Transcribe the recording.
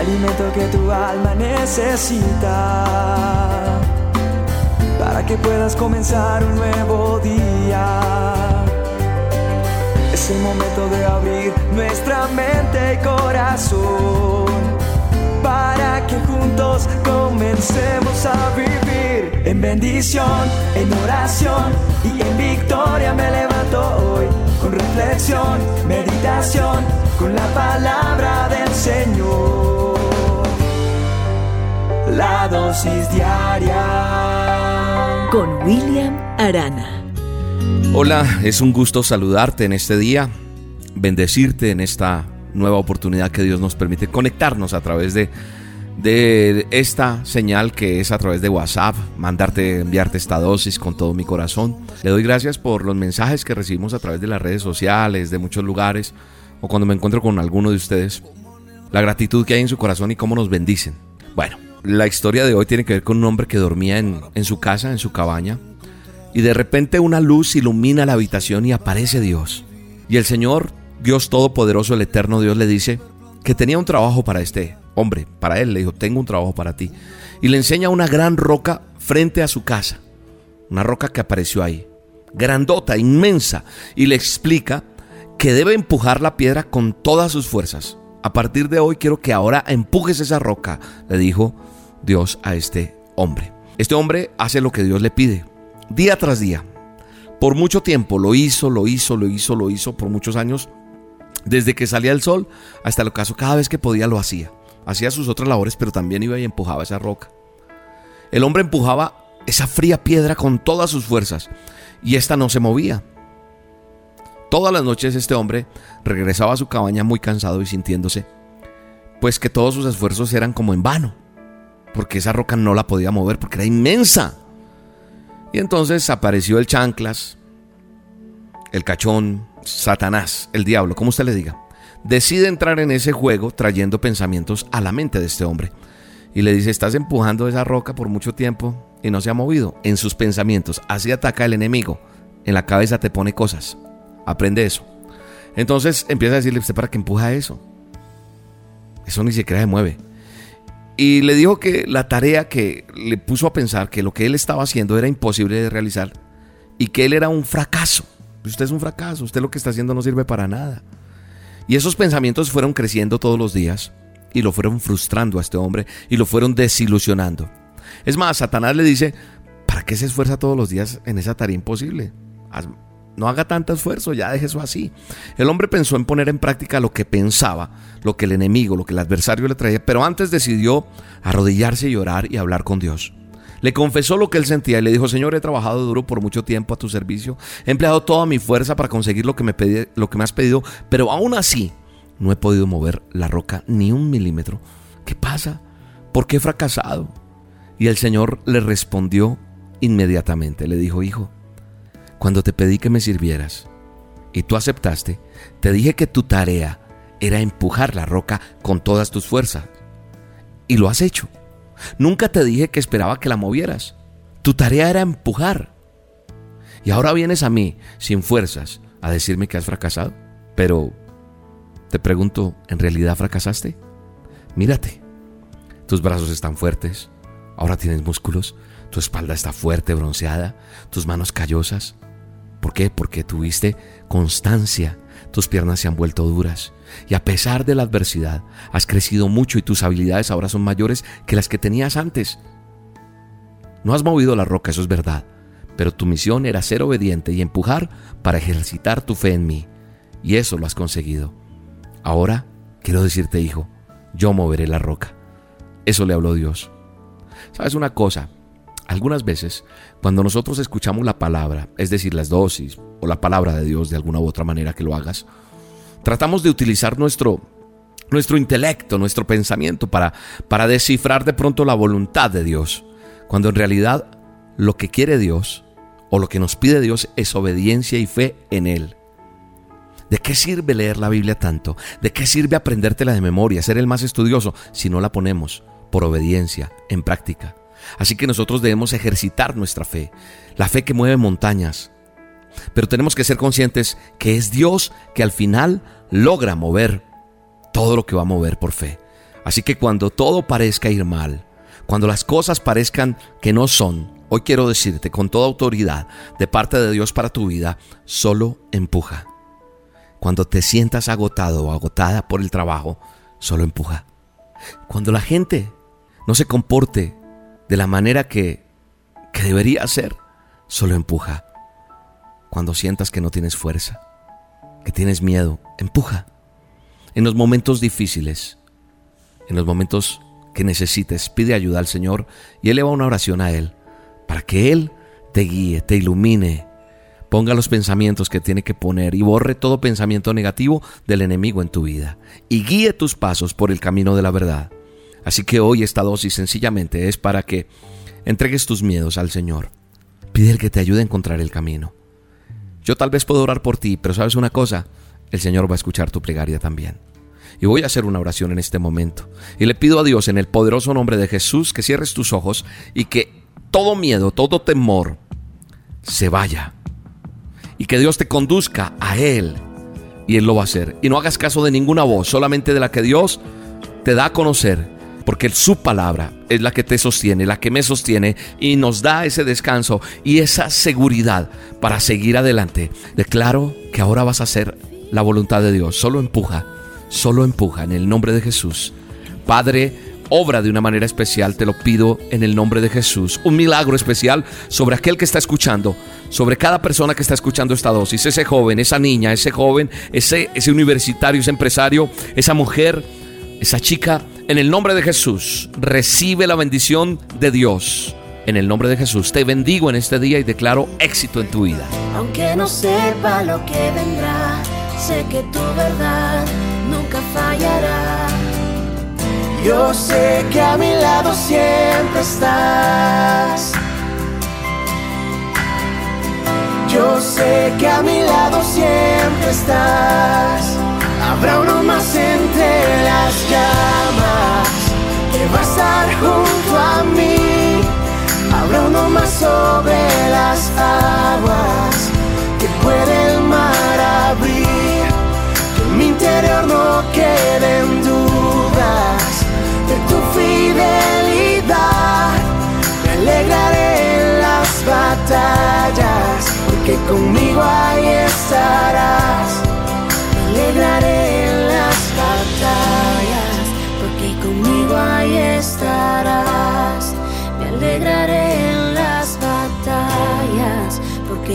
alimento que tu alma necesita para que puedas comenzar un nuevo día. Es el momento de abrir nuestra mente y corazón para que juntos comencemos a vivir en bendición, en oración y en victoria me levanto hoy con reflexión, meditación, con la palabra dosis diaria con William Arana. Hola, es un gusto saludarte en este día, bendecirte en esta nueva oportunidad que Dios nos permite conectarnos a través de, de esta señal que es a través de WhatsApp, mandarte, enviarte esta dosis con todo mi corazón. Le doy gracias por los mensajes que recibimos a través de las redes sociales, de muchos lugares, o cuando me encuentro con alguno de ustedes, la gratitud que hay en su corazón y cómo nos bendicen. Bueno, la historia de hoy tiene que ver con un hombre que dormía en, en su casa, en su cabaña, y de repente una luz ilumina la habitación y aparece Dios. Y el Señor Dios Todopoderoso, el Eterno Dios, le dice que tenía un trabajo para este hombre, para él, le dijo, tengo un trabajo para ti. Y le enseña una gran roca frente a su casa, una roca que apareció ahí, grandota, inmensa, y le explica que debe empujar la piedra con todas sus fuerzas. A partir de hoy quiero que ahora empujes esa roca, le dijo Dios a este hombre. Este hombre hace lo que Dios le pide, día tras día. Por mucho tiempo lo hizo, lo hizo, lo hizo, lo hizo, por muchos años desde que salía el sol hasta el ocaso, cada vez que podía lo hacía. Hacía sus otras labores, pero también iba y empujaba esa roca. El hombre empujaba esa fría piedra con todas sus fuerzas y esta no se movía. Todas las noches este hombre regresaba a su cabaña muy cansado y sintiéndose, pues que todos sus esfuerzos eran como en vano, porque esa roca no la podía mover porque era inmensa. Y entonces apareció el chanclas, el cachón, Satanás, el diablo, como usted le diga, decide entrar en ese juego trayendo pensamientos a la mente de este hombre. Y le dice, estás empujando esa roca por mucho tiempo y no se ha movido. En sus pensamientos, así ataca el enemigo. En la cabeza te pone cosas. Aprende eso. Entonces empieza a decirle, usted para que empuja eso. Eso ni siquiera se mueve. Y le dijo que la tarea que le puso a pensar que lo que él estaba haciendo era imposible de realizar y que él era un fracaso. Usted es un fracaso, usted lo que está haciendo no sirve para nada. Y esos pensamientos fueron creciendo todos los días y lo fueron frustrando a este hombre y lo fueron desilusionando. Es más, Satanás le dice, ¿para qué se esfuerza todos los días en esa tarea imposible? No haga tanto esfuerzo, ya deje eso así. El hombre pensó en poner en práctica lo que pensaba, lo que el enemigo, lo que el adversario le traía, pero antes decidió arrodillarse y orar y hablar con Dios. Le confesó lo que él sentía y le dijo, Señor, he trabajado duro por mucho tiempo a tu servicio, he empleado toda mi fuerza para conseguir lo que me, lo que me has pedido, pero aún así no he podido mover la roca ni un milímetro. ¿Qué pasa? ¿Por qué he fracasado? Y el Señor le respondió inmediatamente, le dijo, Hijo, cuando te pedí que me sirvieras y tú aceptaste, te dije que tu tarea era empujar la roca con todas tus fuerzas. Y lo has hecho. Nunca te dije que esperaba que la movieras. Tu tarea era empujar. Y ahora vienes a mí, sin fuerzas, a decirme que has fracasado. Pero, te pregunto, ¿en realidad fracasaste? Mírate. Tus brazos están fuertes. Ahora tienes músculos. Tu espalda está fuerte, bronceada. Tus manos callosas. ¿Por qué? Porque tuviste constancia. Tus piernas se han vuelto duras. Y a pesar de la adversidad, has crecido mucho y tus habilidades ahora son mayores que las que tenías antes. No has movido la roca, eso es verdad, pero tu misión era ser obediente y empujar para ejercitar tu fe en mí. Y eso lo has conseguido. Ahora quiero decirte, hijo, yo moveré la roca. Eso le habló Dios. ¿Sabes una cosa? Algunas veces, cuando nosotros escuchamos la palabra, es decir, las dosis o la palabra de Dios de alguna u otra manera que lo hagas, Tratamos de utilizar nuestro, nuestro intelecto, nuestro pensamiento para, para descifrar de pronto la voluntad de Dios, cuando en realidad lo que quiere Dios o lo que nos pide Dios es obediencia y fe en Él. ¿De qué sirve leer la Biblia tanto? ¿De qué sirve aprendértela de memoria, ser el más estudioso, si no la ponemos por obediencia, en práctica? Así que nosotros debemos ejercitar nuestra fe, la fe que mueve montañas, pero tenemos que ser conscientes que es Dios que al final logra mover todo lo que va a mover por fe. Así que cuando todo parezca ir mal, cuando las cosas parezcan que no son, hoy quiero decirte con toda autoridad de parte de Dios para tu vida, solo empuja. Cuando te sientas agotado o agotada por el trabajo, solo empuja. Cuando la gente no se comporte de la manera que, que debería ser, solo empuja. Cuando sientas que no tienes fuerza, que tienes miedo, empuja. En los momentos difíciles, en los momentos que necesites, pide ayuda al Señor y eleva una oración a Él para que Él te guíe, te ilumine, ponga los pensamientos que tiene que poner y borre todo pensamiento negativo del enemigo en tu vida y guíe tus pasos por el camino de la verdad. Así que hoy esta dosis sencillamente es para que entregues tus miedos al Señor. Pide que te ayude a encontrar el camino. Yo tal vez puedo orar por ti, pero sabes una cosa, el Señor va a escuchar tu plegaria también. Y voy a hacer una oración en este momento. Y le pido a Dios en el poderoso nombre de Jesús que cierres tus ojos y que todo miedo, todo temor se vaya. Y que Dios te conduzca a Él. Y Él lo va a hacer. Y no hagas caso de ninguna voz, solamente de la que Dios te da a conocer. Porque su palabra es la que te sostiene, la que me sostiene y nos da ese descanso y esa seguridad para seguir adelante. Declaro que ahora vas a hacer la voluntad de Dios. Solo empuja solo empuja en el nombre de Jesús. Padre, obra de una manera especial, te lo pido en el nombre de Jesús. Un milagro especial sobre aquel que está escuchando, sobre cada persona que está escuchando esta dosis, ese joven, esa niña, ese joven, ese, ese universitario, ese empresario, esa mujer, esa chica, en el nombre de Jesús, recibe la bendición de Dios. En el nombre de Jesús te bendigo en este día y declaro éxito en tu vida. Aunque no sepa lo que vendrá, sé que tu verdad nunca fallará. Yo sé que a mi lado siempre estás. Yo sé que a mi lado siempre estás. Habrá uno más Más sobre las aguas que puede el mar abrir mi interior no queden dudas de tu fidelidad. Me alegraré en las batallas, porque conmigo ahí estarás.